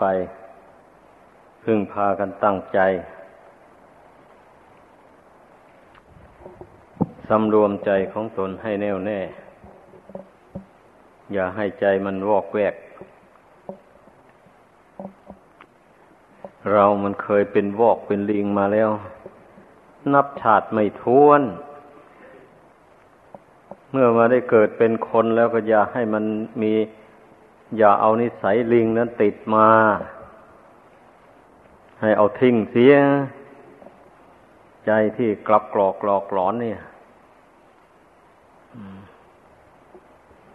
ไป พึ่งพากันตั้งใจสำรวมใจของตนให้แน่วแน่ อย่าให้ใจมันวอกแวก เรามันเคยเป็นวอกเป็นลิงมาแล้ว นับชาติไม่ท้วน เมื่อมาได้เกิดเป็นคนแล้วก็อย่าให้มันมี อย่าเอานิสัยลิงนั้นติดมา ให้เอาทิ้งเสีย ใจที่กลับกรอกหลอกหลอนเนี่ย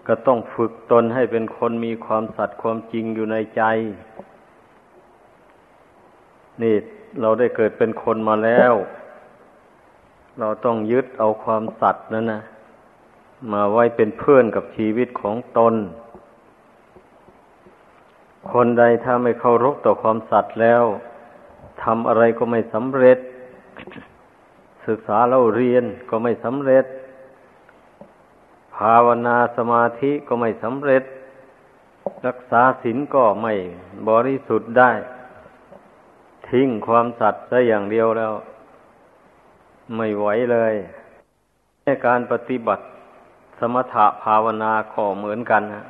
ก็ต้องฝึกตนให้เป็นคนมีความสัตย์ความจริงอยู่ในใจ นี่เราได้เกิดเป็นคนมาแล้ว เราต้องยึดเอาความสัตย์นั้นนะมาไว้เป็นเพื่อนกับชีวิตของตน คนใดถ้าไม่เคารพต่อความสัตย์แล้วทำอะไรก็ไม่สำเร็จ ศึกษาเล่าเรียนก็ไม่สำเร็จ ภาวนาสมาธิก็ไม่สำเร็จ รักษาศีลก็ไม่บริสุทธิ์ได้ ทิ้งความสัตย์ได้อย่างเดียวแล้ว ไม่ไหวเลยในการปฏิบัติสมถะภาวนาก็เหมือนกันนะ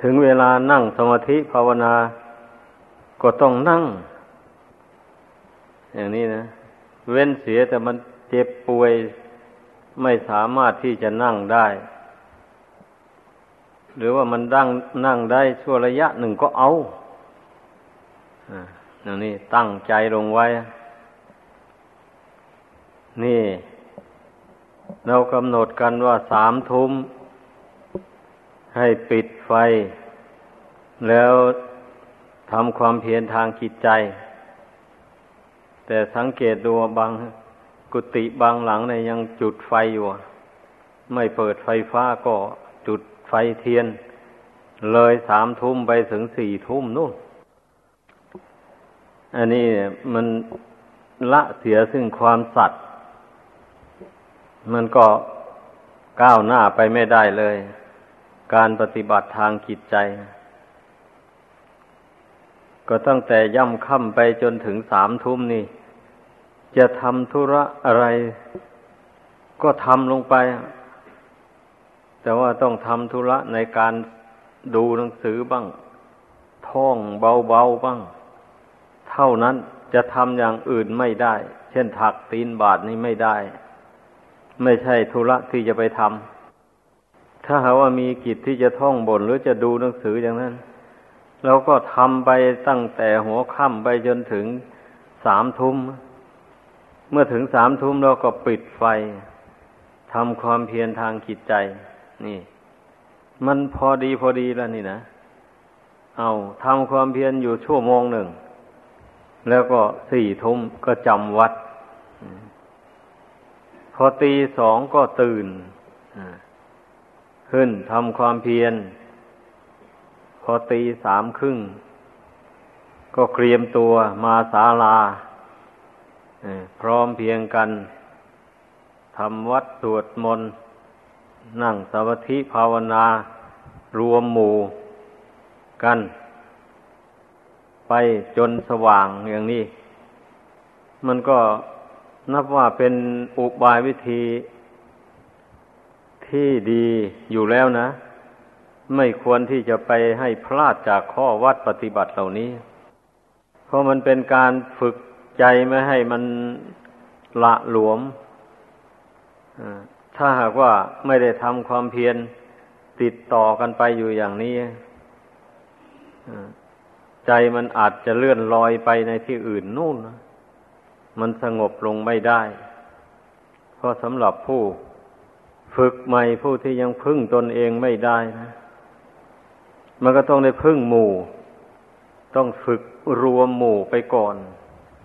ถึงเวลานั่งสมาธิภาวนา ก็ต้องนั่ง อย่างนี้นะ เว้นเสียแต่มันเจ็บป่วยไม่สามารถที่จะนั่งได้ หรือว่ามันนั่งนั่งได้ชั่วระยะหนึ่งก็เอาอย่างนี้ตั้งใจลงไว้ นี่ เรากำหนดกันว่าสามทุ่ม ให้ปิดไฟ แล้วทำความเพียรทางจิตใจ แต่สังเกตดูบางกุฏิบางหลังเนี่ยยังจุดไฟอยู่ ไม่เปิดไฟฟ้าก็จุดไฟเทียน เลยสามทุ่มไปถึงสี่ทุ่มนู่น อันนี้มันละเสียซึ่งความสัตย์มันก็ก้าวหน้าไปไม่ได้เลย การปฏิบัติทางจิตใจ ก็ตั้งแต่ย่ำค่ำไปจนถึงสามทุ่มนี่ จะทำธุระอะไร ก็ทำลงไป แต่ว่าต้องทำธุระในการดูหนังสือบ้าง ท่องเบาๆบ้าง เท่านั้นจะทำอย่างอื่นไม่ได้ เช่นถักตีนบาทนี่ไม่ได้ ไม่ใช่ธุระที่จะไปทำ ถ้าหาว่ามีกิจที่จะท่องบทหรือจะดูหนังสืออย่างนั้นเราก็ทำไปตั้งแต่หัวค่ำไปจนถึงสามทุ่ม เมื่อถึงสามทุ่มเราก็ปิดไฟทำความเพียรทางจิตใจ นี่ มันพอดีพอดีแล้วนี่นะ เอาทำความเพียรอยู่ชั่วโมงหนึ่ง แล้วก็สี่ทุ่มก็จำวัด พอตีสองก็ตื่น ขึ้นทำความเพียร พอตีสามครึ่ง ก็เตรียมตัวมาศาลาพร้อมเพียงกันทำวัดสวดมนต์ นั่งสมาธิภาวนารวมหมู่กัน ไปจนสว่างอย่างนี้ มันก็นับว่าเป็นอุบายวิธี ที่ดีอยู่แล้วนะ ไม่ควรที่จะไปให้พลาดจากข้อวัดปฏิบัติเหล่านี้ เพราะมันเป็นการฝึกใจไม่ให้มันละหลวมถ้าหากว่าไม่ได้ทำความเพียรติดต่อกันไปอยู่อย่างนี้ใจมันอาจจะเลื่อนลอยไปในที่อื่นนู่น มันสงบลงไม่ได้ เพราะสำหรับผู้ ฝึกใหม่ผู้ที่ยังพึ่งตนเองไม่ได้นะมันก็ต้องได้พึ่งหมู่ ต้องฝึกรวมหมู่ไปก่อน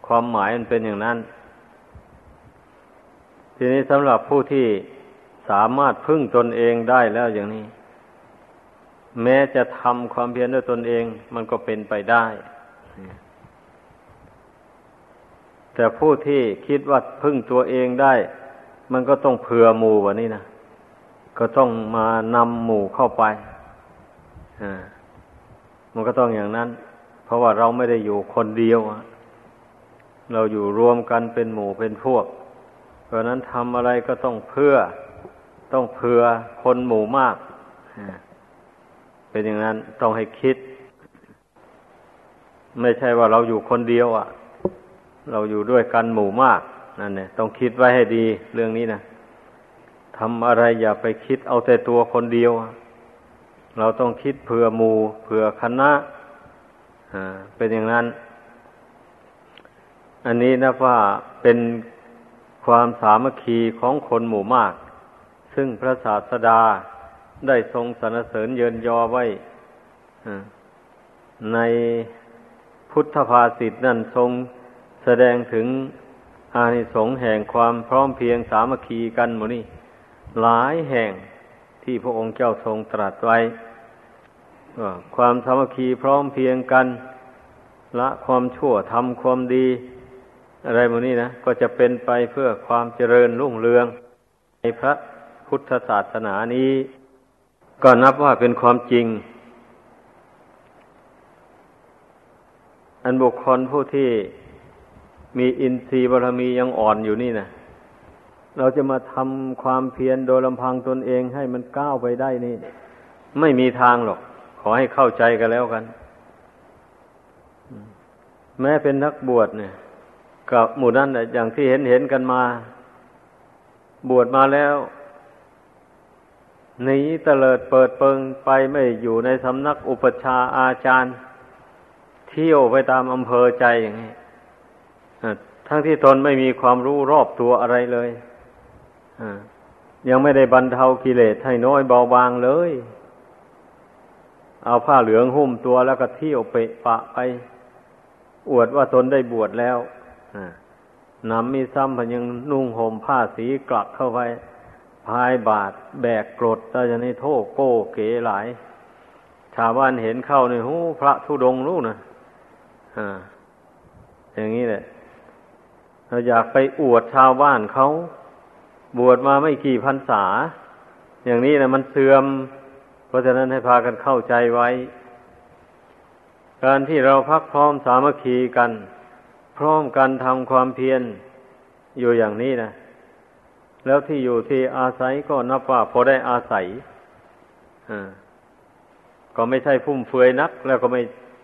ความหมายมันเป็นอย่างนั้น ทีนี้สำหรับผู้ที่สามารถพึ่งตนเองได้แล้วอย่างนี้ แม้จะทำความเพียรด้วยตนเอง มันก็เป็นไปได้ แต่ผู้ที่คิดว่าพึ่งตัวเองได้ มันก็ต้องเผื่อหมู่วะนี่นะ ก็ต้องมานำหมู่เข้าไปมันก็ต้องอย่างนั้น เพราะว่าเราไม่ได้อยู่คนเดียว เราอยู่รวมกันเป็นหมู่เป็นพวก เพราะนั้นทำอะไรก็ต้องเพื่อ ต้องเผื่อคนหมู่มาก เป็นอย่างนั้นต้องให้คิด ไม่ใช่ว่าเราอยู่คนเดียว อะ เราอยู่ด้วยกันหมู่มากนั่นเนี่ยต้องคิดไว้ให้ดีเรื่องนี้นะ ทำอะไรอย่าไปคิดเอาแต่ตัวคนเดียว เราต้องคิดเผื่อหมูเผื่อคณะเป็นอย่างนั้น อันนี้นะว่าเป็นความสามัคคีของคนหมู่มาก ซึ่งพระศาสดาได้ทรงสรรเสริญเยินยอไว้ในพุทธภาษิตนั่นทรงแสดงถึงอานิสงส์แห่งความพร้อมเพียงสามัคคีกันหมดนี่ หลายแห่งที่พระองค์เจ้าทรงตรัสไว้ความสามัคคีพร้อมเพียงกัน ละความชั่วทำความดี อะไรหมนี้นะก็จะเป็นไปเพื่อความเจริญรุ่งเรือง ในพระพุทธศาสนานี้ ก็นับว่าเป็นความจริง อันบุคคลผู้ที่มีอินทรีย์บารมียังอ่อนอยู่นี่นะ เราจะมาทำความเพียรโดยลำพังตนเองให้มันก้าวไปได้นี่ ไม่มีทางหรอก ขอให้เข้าใจกันแล้วกัน แม้เป็นนักบวชเนี่ย กับหมู่นั้นอย่างที่เห็นเห็นกันมา บวชมาแล้วหนีเตลิดเปิดเปิงไปไม่อยู่ในสำนักอุปชาอาจารย์ เที่ยวไปตามอำเภอใจอย่างนี้ทั้งที่ตนไม่มีความรู้รอบตัวอะไรเลย ยังไม่ได้บรรเทากิเลสให้น้อยเบาบางเลย เอาผ้าเหลืองหุ้มตัวแล้วก็เที่ยวเปะปะไป อวดว่าตนได้บวชแล้วนำมีซ้ำพันยังนุ่งห่มผ้าสีกลักเข้าไปพายบาทแบกกรดตาจะในโทษโก้เก๋หลาย ชาวบ้านเห็นเข้าในหูพระทุดงรู้นะอ่าอย่างนี้แหละเราอยากไปอวดชาวบ้านเขา บวชมาไม่กี่พรรษา อย่างนี้นะมันเสื่อม เพราะฉะนั้นให้พากันเข้าใจไว้ การที่เราพักพร้อมสามัคคีกัน พร้อมกันทำความเพียรอยู่อย่างนี้นะแล้วที่อยู่ที่อาศัยก็นับว่าพอได้อาศัยก็ไม่ใช่ฟุ่มเฟือยนัก แล้วก็ไม่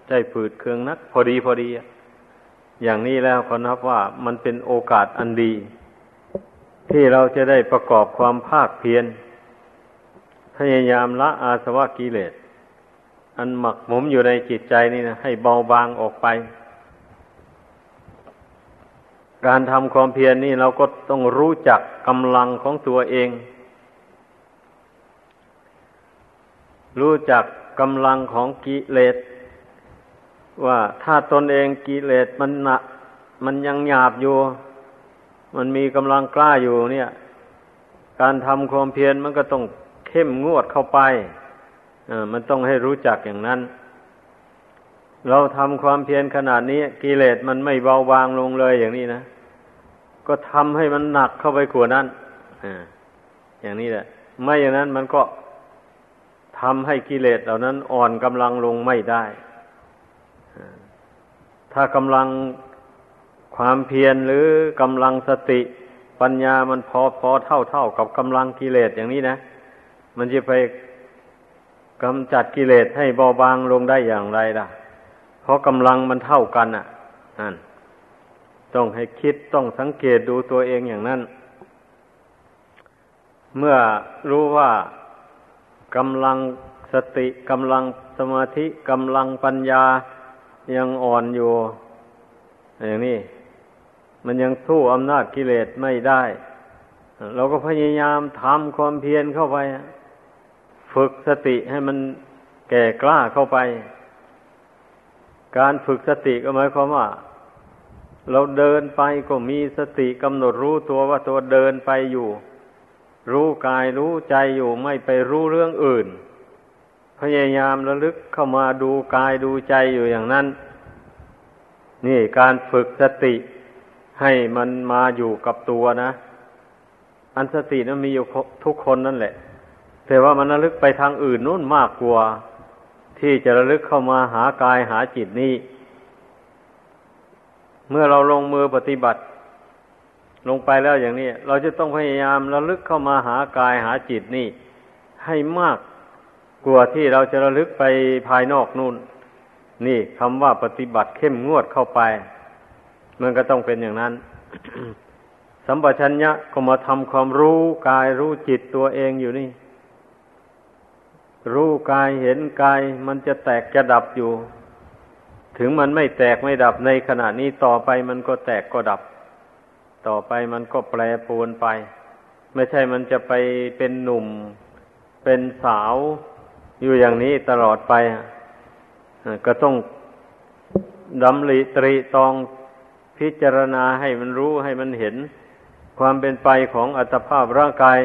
ใช่ฝืดเคืองนัก พอดีพอดี อย่างนี้แล้วก็นับว่ามันเป็นโอกาสอันดี ที่เราจะได้ประกอบความภาคเพียรพยายามละอาสวะกิเลส อันหมักหมมอยู่ในจิตใจนี่นะให้เบาบางออกไป การทำความเพียรนนี่เราก็ต้องรู้จักกำลังของตัวเอง รู้จักกำลังของกิเลส ว่าถ้าตนเองกิเลสมันหนักมันยังหยาบอยู่ มันมีกำลังกล้าอยู่เนี่ย การทำความเพียรมันก็ต้องเข้มงวดเข้าไปมันต้องให้รู้จักอย่างนั้น เราทำความเพียรขนาดนี้กิเลสมันไม่เบาบางลงเลยอย่างนี้นะ ก็ทำให้มันหนักเข้าไปกว่านั้นออย่างนี้แหละ ไม่อย่างนั้นมันก็ทำให้กิเลสเหล่านั้นอ่อนกำลังลงไม่ได้ ถ้ากำลัง ความเพียรหรือกำลังสติปัญญามันพอพอเท่าเท่ากับกำลังกิเลสอย่างนี้นะ มันจะไปกำจัดกิเลสให้เบาบางลงได้อย่างไรล่ะ เพราะกำลังมันเท่ากันอะนั่นต้องให้คิดต้องสังเกตดูตัวเองอย่างนั้น เมื่อรู้ว่ากำลังสติกำลังสมาธิกำลังปัญญายังอ่อนอยู่อย่างนี้ มันยังสู้อำนาจกิเลสไม่ได้ เราก็พยายามทำความเพียรเข้าไป ฝึกสติให้มันแก่กล้าเข้าไป การฝึกสติก็หมายความว่า เราเดินไปก็มีสติกำหนดรู้ตัวว่าตัวเดินไปอยู่ รู้กายรู้ใจอยู่ไม่ไปรู้เรื่องอื่น พยายามระลึกเข้ามาดูกายดูใจอยู่อย่างนั้น นี่การฝึกสติ ให้มันมาอยู่กับตัวนะ อันสตินั้นมีอยู่ทุกคนนั่นแหละ แต่ว่ามันระลึกไปทางอื่นนู่นมากกว่า ที่จะระลึกเข้ามาหากายหาจิตนี้ เมื่อเราลงมือปฏิบัติ ลงไปแล้วอย่างนี้ เราจะต้องพยายามระลึกเข้ามาหากายหาจิตนี่ ให้มากกว่าที่เราจะระลึกไปภายนอกนู่น นี่คำว่าปฏิบัติเข้มงวดเข้าไป มันก็ต้องเป็นอย่างนั้น สัมปชัญญะก็มาทำความรู้กายรู้จิตตัวเองอยู่นี่ รู้กายเห็นกายมันจะแตกจะดับอยู่ ถึงมันไม่แตกไม่ดับในขณะนี้ต่อไปมันก็แตกก็ดับ ต่อไปมันก็แปรปรวนไป ไม่ใช่มันจะไปเป็นหนุ่ม เป็นสาวอยู่อย่างนี้ตลอดไปก็ต้องดำริตรีตอง พิจารณาให้มันรู้ให้มันเห็น ความเป็นไปของอัตภาพร่างกาย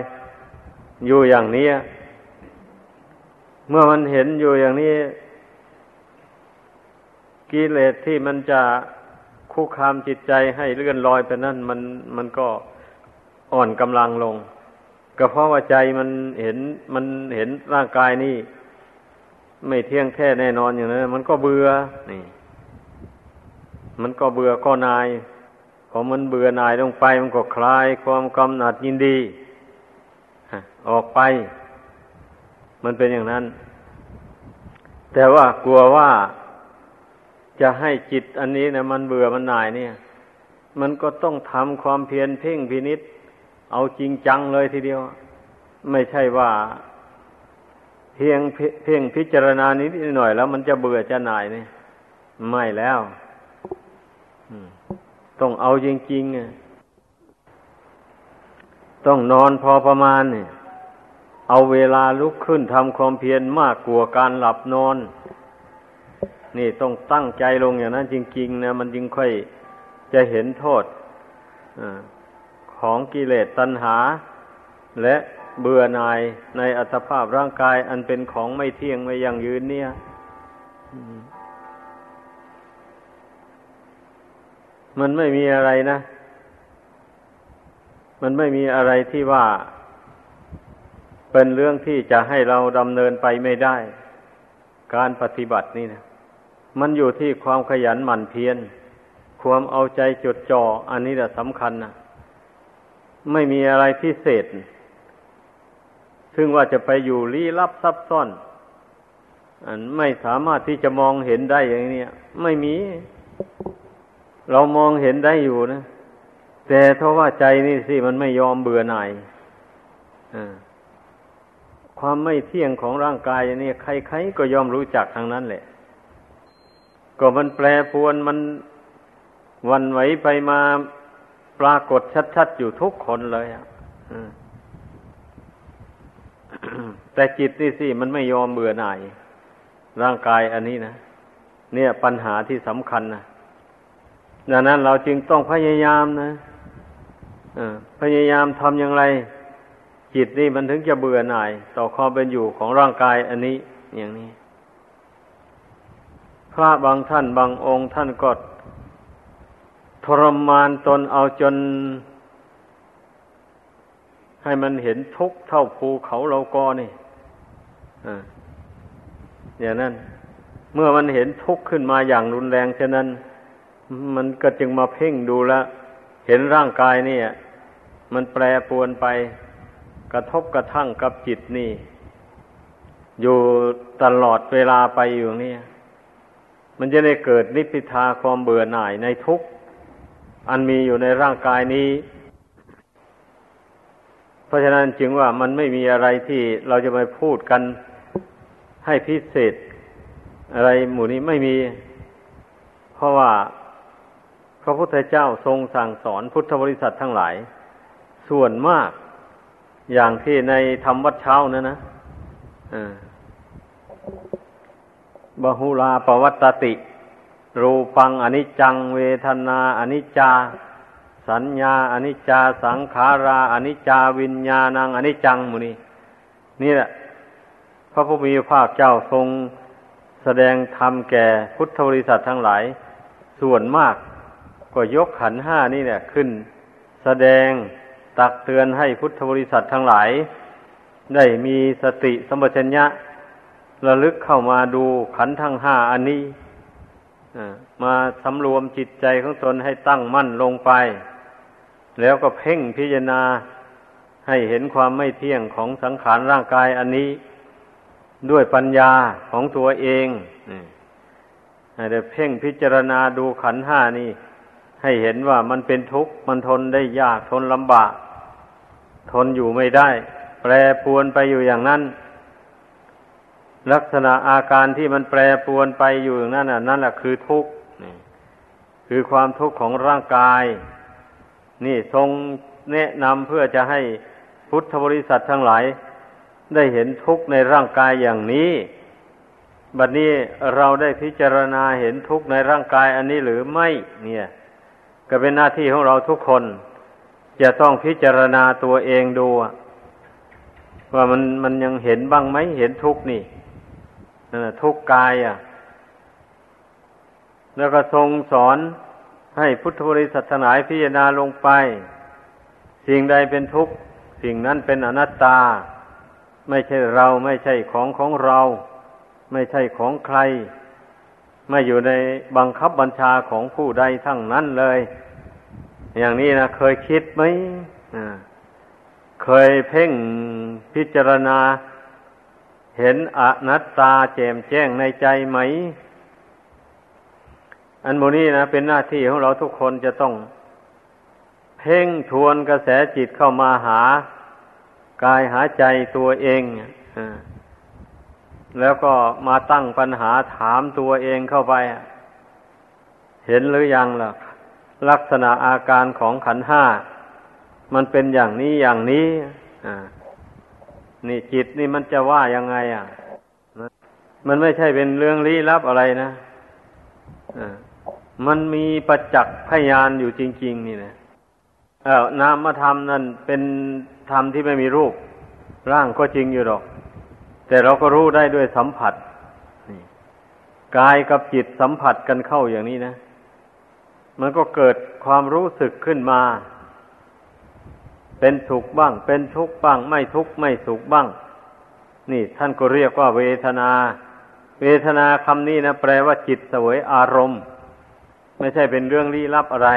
อยู่อย่างนี้ เมื่อมันเห็นอยู่อย่างนี้ กิเลสที่มันจะคุกคามจิตใจให้เลื่อนลอยไปนั่นมันมันก็อ่อนกำลังลง ก็เพราะว่าใจมันเห็นมันเห็นร่างกายนี่ ไม่เที่ยงแท้แน่นอนอย่างนั้นมันก็เบื่อนี่ มันก็เบื่อก็นายพอมันเบื่อนายลงไป มันก็คลายความกำหนัดยินดีออกไป มันเป็นอย่างนั้น แต่ว่ากลัวว่าจะให้จิตอันนี้นะมันเบื่อมันนายเนี่ย มันก็ต้องทำความเพียรเพ่งพินิษเอาจริงจังเลยทีเดียว ไม่ใช่ว่า เพียงเพียงพิจารณานิดหน่อยแล้วมันจะเบื่อจะหน่ายเนี่ยไม่แล้ว ต้องเอาจริงๆต้องนอนพอประมาณเนี่ยเอาเวลาลุกขึ้นทำความเพียรมากกว่าการหลับนอน นี่ต้องตั้งใจลงอย่างนั้นจริงๆนะมันจึงค่อยจะเห็นโทษอของกิเลสตัณหา และเบื่อหน่ายในอัตภาพร่างกายอันเป็นของไม่เที่ยงไม่ยั่งยืนเนี่ย มันไม่มีอะไรนะ มันไม่มีอะไรที่ว่า เป็นเรื่องที่จะให้เราดำเนินไปไม่ได้ การปฏิบัตินี่นะมันอยู่ที่ความขยันหมั่นเพียรความเอาใจจดจ่ออันนี้แหละสำคัญนะไม่มีอะไรพิเศษซึ่งว่าจะไปอยู่ลี้ลับซับซ้อน อันไม่สามารถที่จะมองเห็นได้อย่างนี้ไม่มี เรามองเห็นได้อยู่นะ แต่เพราะว่าใจนี่สิมันไม่ยอมเบื่อหน่ายความไม่เที่ยงของร่างกายนี่ใครๆก็ยอมรู้จักทางนั้นแหละ ก็มันแปรปวนมันวันไหวไปมาปรากฏชัดๆอยู่ทุกคนเลยอะแต่จิตนี่สิมันไม่ยอมเบื่อหน่าย ร่างกายอันนี้นะเนี่ยปัญหาที่สำคัญนะ ดังนั้นเราจึงต้องพยายามนะพยายามทำอย่างไร จิตนี่มันถึงจะเบื่อหน่าย ต่อความเป็นอยู่ของร่างกายอันนี้อย่างนี้ พระบางท่านบางองค์ท่านก็ทรมานตนเอาจน ให้มันเห็นทุกข์เท่าภูเขาเรากอนี่อย่างนั้น เมื่อมันเห็นทุกข์ขึ้นมาอย่างรุนแรงฉะนั้น มันก็จึงมาเพ่งดูแลเห็นร่างกายนี่มันแปรปวนไป กระทบกระทั่งกับจิตนี่ อยู่ตลอดเวลาไปอยู่นี่มันจะได้เกิดนิพพิทาความเบื่อหน่ายในทุก อันมีอยู่ในร่างกายนี้ เพราะฉะนั้นจึงว่ามันไม่มีอะไรที่เราจะไปพูดกันให้พิเศษ อะไรหมู่นี้ไม่มี เพราะว่า ระพุทธเจ้าทรงสั่งสอนพุทธบริษัททั้งหลาย ส่วนมากอย่างที่ในธรรมวัดเช้านะนะบหุลาปวัตติ รูปังอนิจจัง เวทนาอนิจจา สัญญาอนิจจา สังขาราอนิจจา วิญญาณังอนิจจังมุนีนี่แหละ พระผู้มีพระเจ้าทรงแสดงธรรมแก่พุทธบริษัททั้งหลาย ส่วนมาก ก็ยกขันห้านี่เนี่ยขึ้น แสดงตักเตือนให้พุทธบริษัททั้งหลาย ได้มีสติสมปชัญญะระลึกเข้ามาดูขันทั้งห้าอันนี้มาสำรวมจิตใจของตนให้ตั้งมั่นลงไป แล้วก็เพ่งพิจารณาให้เห็นความไม่เที่ยงของสังขารร่างกายอันนี้ ด้วยปัญญาของตัวเองให้ได้เพ่งพิจารณาดูขันห้านี่ ให้เห็นว่ามันเป็นทุกข์ มันทนได้ยากทนลำบาก ทนอยู่ไม่ได้ แปรปวนไปอยู่อย่างนั้น ลักษณะอาการที่มันแปรปวนไปอยู่อย่างนั้นนั่นแหละคือทุกข์คือความทุกข์ของร่างกาย นี่ทรงแนะนำเพื่อจะให้พุทธบริษัททั้งหลาย ได้เห็นทุกข์ในร่างกายอย่างนี้ บัดนี้เราได้พิจารณาเห็นทุกข์ในร่างกายอันนี้หรือไม่ เนี่ย ก็เป็นหน้าที่ของเราทุกคน จะต้องพิจารณาตัวเองดู ว่ามันมันยังเห็นบ้างไหมเห็นทุกนี่นั่นทุกกายอะ แล้วก็ทรงสอนให้พุทธบริษัททั้งหลายพิจารณาลงไป สิ่งใดเป็นทุกข์ สิ่งนั้นเป็นอนัตตา ไม่ใช่เราไม่ใช่ของของเรา ไม่ใช่ของใคร ไม่อยู่ในบังคับบัญชาของผู้ใดทั้งนั้นเลย อย่างนี้นะเคยคิดไหมเคยเพ่งพิจารณา เห็นอนัตตาแจ่มแจ้งในใจไหม อันโมนี้นะเป็นหน้าที่ของเราทุกคนจะต้อง เพ่งทวนกระแสจิตเข้ามาหากายหาใจตัวเองอ่า แล้วก็มาตั้งปัญหาถามตัวเองเข้าไป เห็นหรือยังล่ะ ลักษณะอาการของขันห้า มันเป็นอย่างนี้อย่างนี้ อ่า นี่จิตนี่มันจะว่ายังไง อะ มันไม่ใช่เป็นเรื่องลี้ลับอะไรนะอ่ามันมีประจักษ์พยานอยู่จริง ๆ นี่นะเออนามธรรมนั่นเป็นธรรมที่ไม่มีรูป ร่างก็จริงอยู่หรอก แต่เราก็รู้ได้ด้วยสัมผัสกายกับจิตสัมผัสกันเข้าอย่างนี้นะ มันก็เกิดความรู้สึกขึ้นมา เป็นสุขบ้าง เป็นทุกข์บ้าง ไม่ทุกข์ไม่สุขบ้าง นี่ท่านก็เรียกว่าเวทนา เวทนาคำนี้นะแปลว่าจิตเสวยอารมณ์ ไม่ใช่เป็นเรื่องลี้ลับอะไร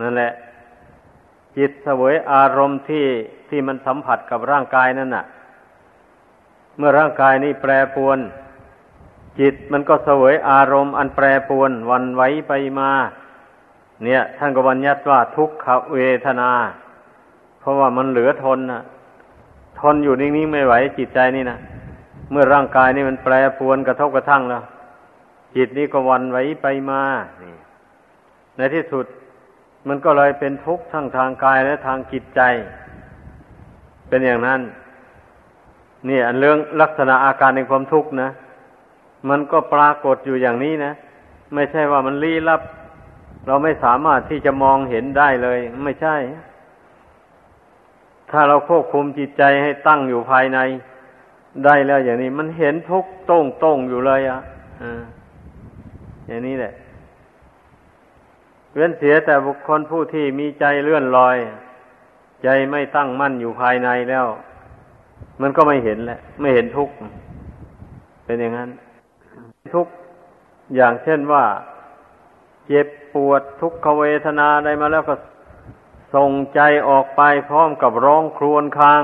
นั่นแหละ จิตเสวยอารมณ์ที่ที่มันสัมผัสกับร่างกายนั่นน่ะ เมื่อร่างกายนี้แปรปวน จิตมันก็เสวยอารมณ์อันแปรปวนวันไหวไปมา เนี่ยท่านก็บัญญัติว่าทุกขเวทนา เพราะว่ามันเหลือทนนะทนอยู่นิ่งๆไม่ไหวจิตใจนี่นะเมื่อร่างกายนี่มันแปรปวนกระทบกระทั่งแล้วจิตนี้ก็วันไหวไปมาในที่สุดมันก็เลยเป็นทุกข์ทั้งทางกายและทางจิตใจ เป็นอย่างนั้น นี่อันเรื่องลักษณะอาการในความทุกข์นะ มันก็ปรากฏอยู่อย่างนี้นะ ไม่ใช่ว่ามันลี้ลับ เราไม่สามารถที่จะมองเห็นได้เลย ไม่ใช่ ถ้าเราควบคุมจิตใจให้ตั้งอยู่ภายในได้แล้วอย่างนี้ มันเห็นทุกข์ต้งต้งอยู่เลยอะอ่าอย่างนี้แหละ เว้นเสียแต่บุคคลผู้ที่มีใจเลื่อนลอย ใจไม่ตั้งมั่นอยู่ภายในแล้ว มันก็ไม่เห็นแหละ ไม่เห็นทุกข์เป็นอย่างนั้น ทุกข์อย่างเช่นว่า เจ็บปวดทุกขเวทนาได้มาแล้วก็ส่งใจออกไปพร้อมกับร้องครวญคราง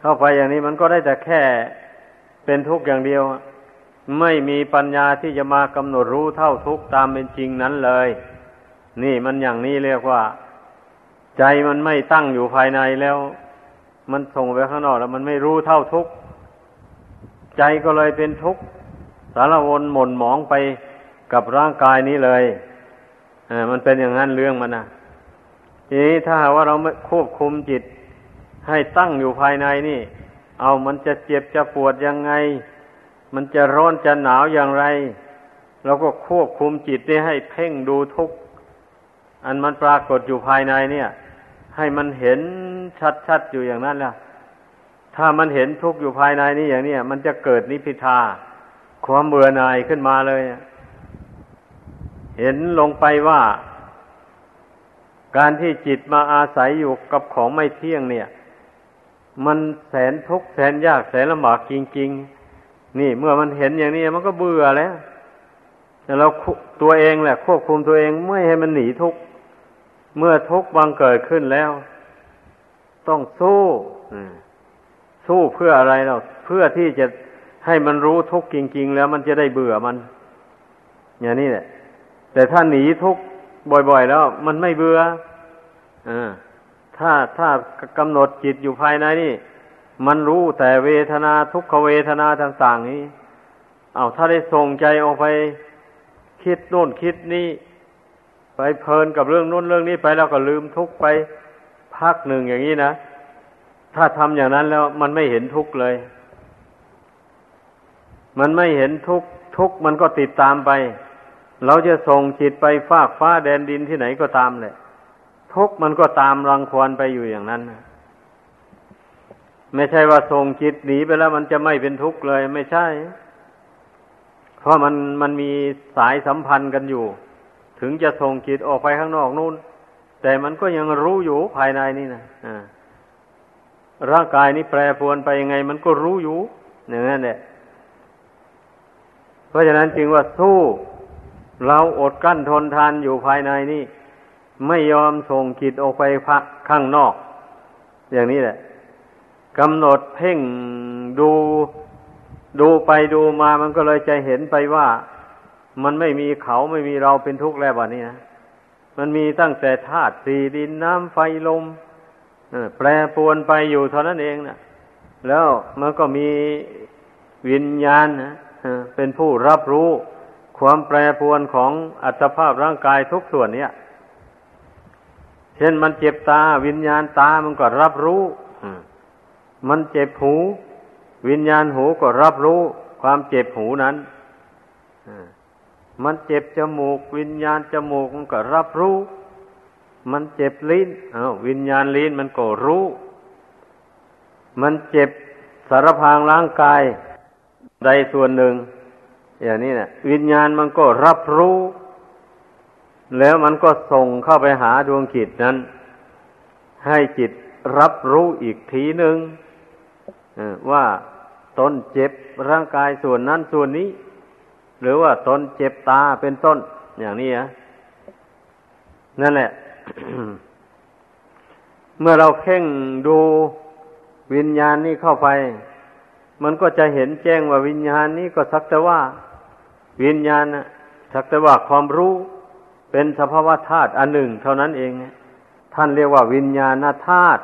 เข้าไปอย่างนี้มันก็ได้แต่แค่เป็นทุกข์อย่างเดียว ไม่มีปัญญาที่จะมากำหนดรู้เท่าทุกข์ตามเป็นจริงนั้นเลย นี่มันอย่างนี้เรียกว่า ใจมันไม่ตั้งอยู่ภายในแล้ว มันส่งไปข้างนอกแล้วมันไม่รู้เท่าทุกข์ใจก็เลยเป็นทุกข์สารวนหม่นหมองไปกับร่างกายนี้เลยอ่ามันเป็นอย่างนั้นเรื่องมันนะทีนี้ถ้าว่าเราไม่ควบคุมจิต ให้ตั้งอยู่ภายในนี่ เอามันจะเจ็บจะปวดยังไง มันจะร้อนจะหนาวอย่างไรเราก็ควบคุมจิตนี้ให้เพ่งดูทุกข์อันมันปรากฏอยู่ภายในเนี่ย ให้มันเห็นชัดๆอยู่อย่างนั้นแล้วถ้ามันเห็นทุกข์อยู่ภายในนี้อย่างนี้มันจะเกิดนิพพิทา ความเบื่อหน่ายขึ้นมาเลย เห็นลงไปว่า การที่จิตมาอาศัยอยู่กับของไม่เที่ยงเนี่ย มันแสนทุกข์แสนยากแสนลำบากจริง ๆ นี่เมื่อมันเห็นอย่างนี้มันก็เบื่อแล้วแต่เราตัวเองแหละ ควบคุมตัวเองไม่ให้มันหนีทุกข์ เมื่อทุกข์บังเกิดขึ้นแล้ว ต้องสู้สู้เพื่ออะไรเราเพื่อที่จะให้มันรู้ทุกข์จริง ๆ แล้วมันจะได้เบื่อมัน อย่างนี้แหละ แต่ถ้าหนีทุกข์บ่อย ๆ แล้ว มันไม่เบื่ออถ้าถ้ากำหนดจิตอยู่ภายในนี่ มันรู้แต่เวทนาทุกขเวทนาต่างๆนี้ เอาถ้าได้ส่งใจออกไป คิดโน่นคิดนี่ ไปเพลินกับเรื่องโน้นเรื่องนี้ไปแล้วก็ลืมทุกไปพักหนึ่งอย่างนี้นะ ถ้าทำอย่างนั้นแล้วมันไม่เห็นทุกเลย มันไม่เห็นทุกทุกมันก็ติดตามไป เราจะส่งจิตไปฟากฟ้าแดนดินที่ไหนก็ตามแหละ ทุกมันก็ตามรังควานไปอยู่อย่างนั้นไม่ใช่ว่าส่งจิตหนีไปแล้วมันจะไม่เป็นทุกข์เลย ไม่ใช่ เพราะมันมันมีสายสัมพันธ์กันอยู่ ถึงจะส่งจิตออกไปข้างนอกนู่น แต่มันก็ยังรู้อยู่ภายในนี่นะอ่าร่างกายนี้แปรปรวนไปยังไง มันก็รู้อยู่อย่างนั้นแหละเพราะฉะนั้นจึงว่าสู้เราอดกั้นทนทานอยู่ภายในนี่ ไม่ยอมส่งจิตออกไปพักข้างนอก อย่างนี้แหละกำหนดเพ่งดูดูไปดูมามันก็เลยจะเห็นไปว่า มันไม่มีเขาไม่มีเราเป็นทุกข์แล้ววันนี้นะมันมีตั้งแต่ธาตุสี่ดินน้ำไฟลมแปรปวนไปอยู่เท่านั้นเองนะแล้วมันก็มีวิญญาณนะเป็นผู้รับรู้ความแปรปวนของอัตภาพร่างกายทุกส่วนเนี่ย เช่นมันเจ็บตาวิญญาณตามันก็รับรู้มันเจ็บหู วิญญาณหูก็รับรู้ ความเจ็บหูนั้น มันเจ็บจมูก วิญญาณจมูกมันก็รับรู้ มันเจ็บลิ้นอาวิญญาณลิ้นมันก็รู้ มันเจ็บสารพางร่างกายใดส่วนหนึ่ง อย่างนี้นะวิญญาณมันก็รับรู้ แล้วมันก็ส่งเข้าไปหาดวงจิตนั้น ให้จิตรับรู้อีกทีหนึ่งว่าตนเจ็บร่างกายส่วนนั้นส่วนนี้ หรือว่าตนเจ็บตาเป็นต้น อย่างนี้อะนั่นแหละ เมื่อเราเข่งดูวิญญาณนี้เข้าไป มันก็จะเห็นแจ้งว่าวิญญาณนี้ก็สักแต่ว่า วิญญาณสักแต่ว่าความรู้เป็นสภาวะธาตุอันหนึ่ง เท่านั้นเอง ท่านเรียกว่าวิญญาณธาตุ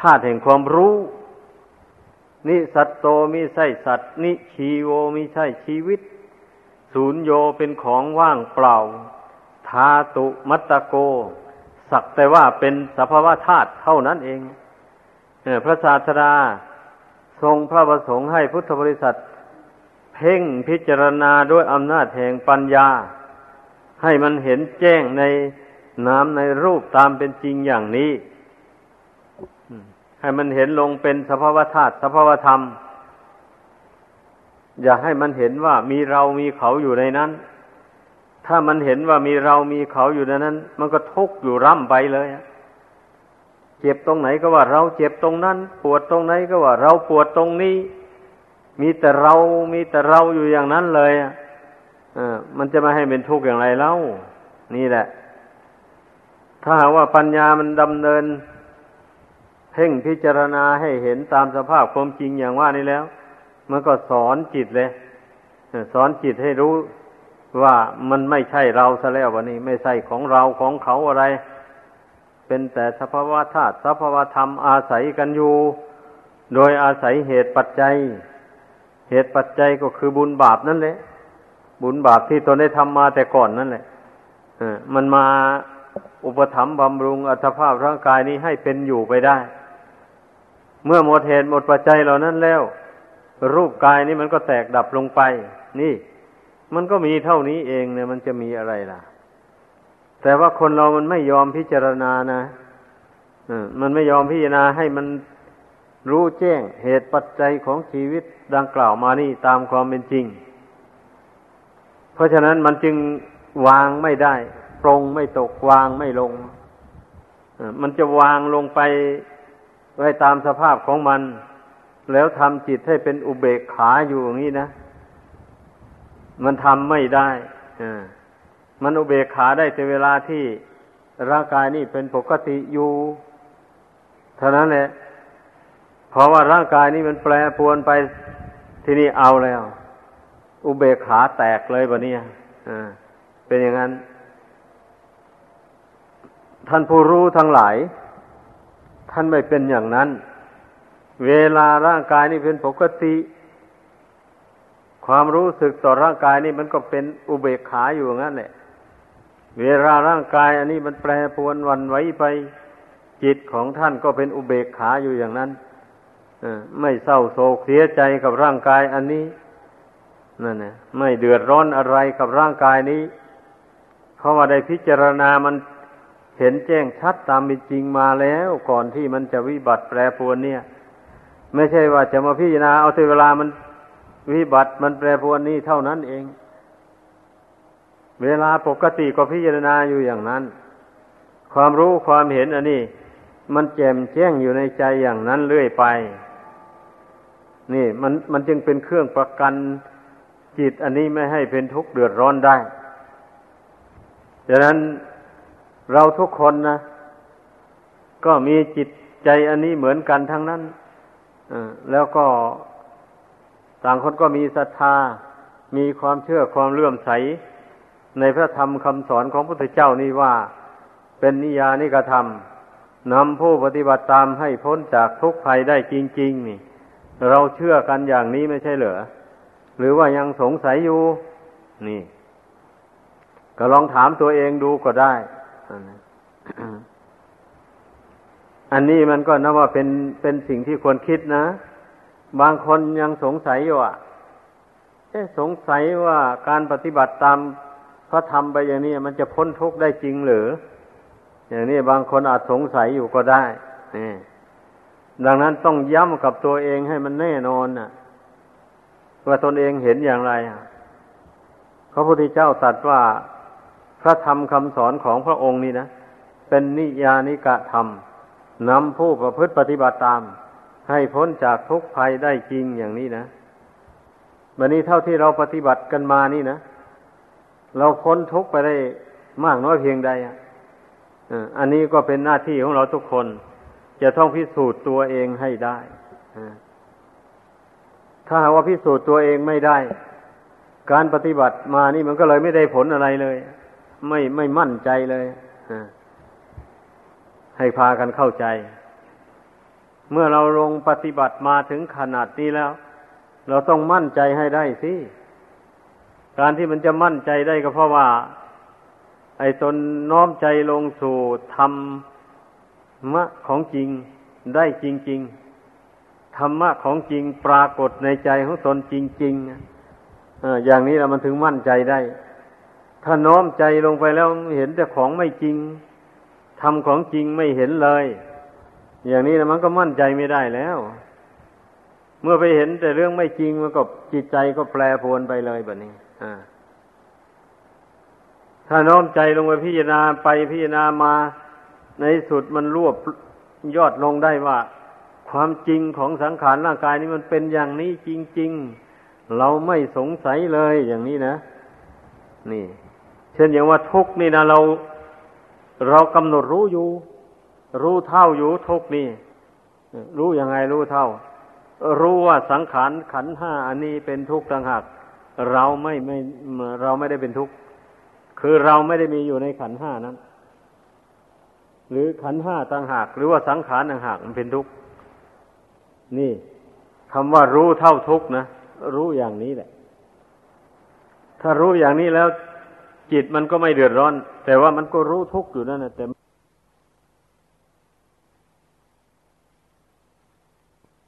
ธาตุแห่งความรู้ นิสัตโตมิใช่สัตว์ นิชีโวมิใช่ชีวิต ศูนย์โยเป็นของว่างเปล่าธาตุมัตตโก สักแต่ว่าเป็นสภาวะธาตุเท่านั้นเองพระศาสดาทรงพระประสงค์ให้พุทธบริษัท เพ่งพิจารณาด้วยอำนาจแห่งปัญญา ให้มันเห็นแจ้งในน้ำในรูปตามเป็นจริงอย่างนี้ ให้มันเห็นลงเป็นสภาวธาตุสภาวธรรม อย่าให้มันเห็นว่ามีเรามีเขาอยู่ในนั้น ถ้ามันเห็นว่ามีเรามีเขาอยู่ในนั้น มันก็ทุกข์อยู่ร่ำไปเลยเจ็บตรงไหนก็ว่าเราเจ็บตรงนั้น ปวดตรงไหนก็ว่าเราปวดตรงนี้ มีแต่เรามีแต่เราอยู่อย่างนั้นเลยอะมันจะมาให้เป็นทุกข์อย่างไรเล่า นี่แหละ ถ้าหากว่าปัญญามันดำเนิน เพ่งพิจารณาให้เห็นตามสภาพความจริงอย่างว่านี้แล้ว มันก็สอนจิตเลยสอนจิตให้รู้ว่ามันไม่ใช่เราซะแล้ววันนี้ ไม่ใช่ของเราของเขาอะไร เป็นแต่สภาวะธาตุสภาวะธรรมอาศัยกันอยู่ โดยอาศัยเหตุปัจจัย เหตุปัจจัยก็คือบุญบาปนั่นแหละ บุญบาปที่ตนได้ทำมาแต่ก่อนนั่นแหละมันมาอุปถัมภ์บำรุงอัตภาพร่างกายนี้ให้เป็นอยู่ไปได้ เมื่อหมดเหตุหมดปัจจัยเหล่านั้นแล้ว รูปกายนี้มันก็แตกดับลงไป นี่ มันก็มีเท่านี้เองเนี่ย มันจะมีอะไรล่ะ แต่ว่าคนเรามันไม่ยอมพิจารณานะมันไม่ยอมพิจารณาให้มันรู้แจ้งเหตุปัจจัยของชีวิตดังกล่าวมานี่ตามความเป็นจริง เพราะฉะนั้นมันจึงวางไม่ได้ ปรงไม่ตกวางไม่ลง มันจะวางลงไป ไว้ตามสภาพของมัน แล้วทำจิตให้เป็นอุเบกขาอยู่อย่างนี้นะ มันทำไม่ได้มันอุเบกขาได้แต่เวลาที่ร่างกายนี่เป็นปกติอยู่เท่านั้นแหละเพราะว่าร่างกายนี่มันแปรปรวนไปที่นี่เอาแล้ว อุเบกขาแตกเลยบะเนี่ยเป็นอย่างนั้น ท่านผู้รู้ทั้งหลาย ท่านไม่เป็นอย่างนั้น เวลาร่างกายนี่เป็นปกติ ความรู้สึกต่อร่างกายนี่มันก็เป็นอุเบกขาอยู่งั้นแหละ เวลาร่างกาย อันนี้มันแปรปรวนวันไหวไป จิตของท่านก็เป็นอุเบกขาอยู่อย่างนั้นไม่เศร้าโศกเสียใจกับร่างกายอันนี้นั่นนะไม่เดือดร้อนอะไรกับร่างกายนี้ เพราะว่าได้พิจารณามัน เห็นแจ้งชัดตามเป็นจริงมาแล้วก่อนที่มันจะวิบัติแปรปรวนเนี่ย ไม่ใช่ว่าจะมาพิจารณาเอาแต่เวลามันวิบัติมันแปรปรวนนี่เท่านั้นเอง เวลาปกติก็พิจารณาอยู่อย่างนั้น ความรู้ความเห็นอันนี้ มันแจ่มแจ้งอยู่ในใจอย่างนั้นเรื่อยไป นี่มันมันจึงเป็นเครื่องประกันจิตอันนี้ไม่ให้เป็นทุกข์เดือดร้อนได้ดังนั้น เราทุกคนนะ ก็มีจิตใจอันนี้เหมือนกันทั้งนั้นแล้วก็ต่างคนก็มีศรัทธา มีความเชื่อความเลื่อมใส ในพระธรรมคำสอนของพระพุทธเจ้านี่ว่า เป็นนิยานิกระทำนำผู้ปฏิบัติตามให้พ้นจากทุกข์ภัยได้จริง ๆ นี่ เราเชื่อกันอย่างนี้ไม่ใช่เหรอ หรือว่ายังสงสัยอยู่ นี่ ก็ลองถามตัวเองดูก็ได้ อันนี้มันก็นับว่าเป็นเป็นสิ่งที่ควรคิดนะ บางคนยังสงสัยอยู่อะเอ๊ะสงสัยว่าการปฏิบัติตามพระธรรมไปอย่างนี้มันจะพ้นทุกข์ได้จริงหรือ อย่างนี้บางคนอาจสงสัยอยู่ก็ได้นี่ดังนั้นต้องย้ำกับตัวเองให้มันแน่นอนน่ะ ว่าตนเองเห็นอย่างไรพระพุทธเจ้าตรัสว่า พระธรรมคำสอนของพระองค์นี่นะ เป็นนิยานิกะธรรมนำผู้ประพฤติปฏิบัติตาม ให้พ้นจากทุกภัยได้จริงอย่างนี้นะวันนี้เท่าที่เราปฏิบัติกันมานี่นะเราพ้นทุกไปได้มากน้อยเพียงใดอันนี้ก็เป็นหน้าที่ของเราทุกคน จะต้องพิสูจน์ตัวเองให้ได้ถ้าหากว่าพิสูจน์ตัวเองไม่ได้ การปฏิบัติมานี่มันก็เลยไม่ได้ผลอะไรเลย ไม่ไม่มั่นใจเลยให้พากันเข้าใจ เมื่อเราลงปฏิบัติมาถึงขนาดนี้แล้ว เราต้องมั่นใจให้ได้สิการที่มันจะมั่นใจได้ก็เพราะว่า ไอ้ตนน้อมใจลงสู่ธรรมะของจริงได้จริง ๆ ธรรมะของจริงปรากฏในใจของตนจริงๆอย่างนี้เรามันถึงมั่นใจได้ ถ้าน้อมใจลงไปแล้วเห็นแต่ของไม่จริงทำของจริงไม่เห็นเลย อย่างนี้นะมันก็มั่นใจไม่ได้แล้ว เมื่อไปเห็นแต่เรื่องไม่จริงมันก็จิตใจก็แปรปรวนไปเลยแบบนี้ถ้าน้อมใจลงไปพิจารณาไปพิจารณามา ในสุดมันรวบยอดลงได้ว่า ความจริงของสังขารร่างกายนี้มันเป็นอย่างนี้จริง ๆ เราไม่สงสัยเลยอย่างนี้นะ นี่ เช่นอย่างว่าทุกนี่นะเราเรากำหนดรู้อยู่ รู้เท่าอยู่ทุกนี่รู้ยังไงรู้เท่า รู้ว่าสังขารขันห้าอันนี้เป็นทุกข์ต่างหากเราไม่ไม่เราไม่ได้เป็นทุกข์คือเราไม่ได้มีอยู่ในขันห้านั้น หรือขันห้าต่างหาก หรือว่าสังขารต่างหากมันเป็นทุกข์นี่คำว่ารู้เท่าทุกนะรู้อย่างนี้แหละ ถ้ารู้อย่างนี้แล้ว จิตมันก็ไม่เดือดร้อน แต่ว่ามันก็รู้ทุกข์อยู่นั่นนะแต่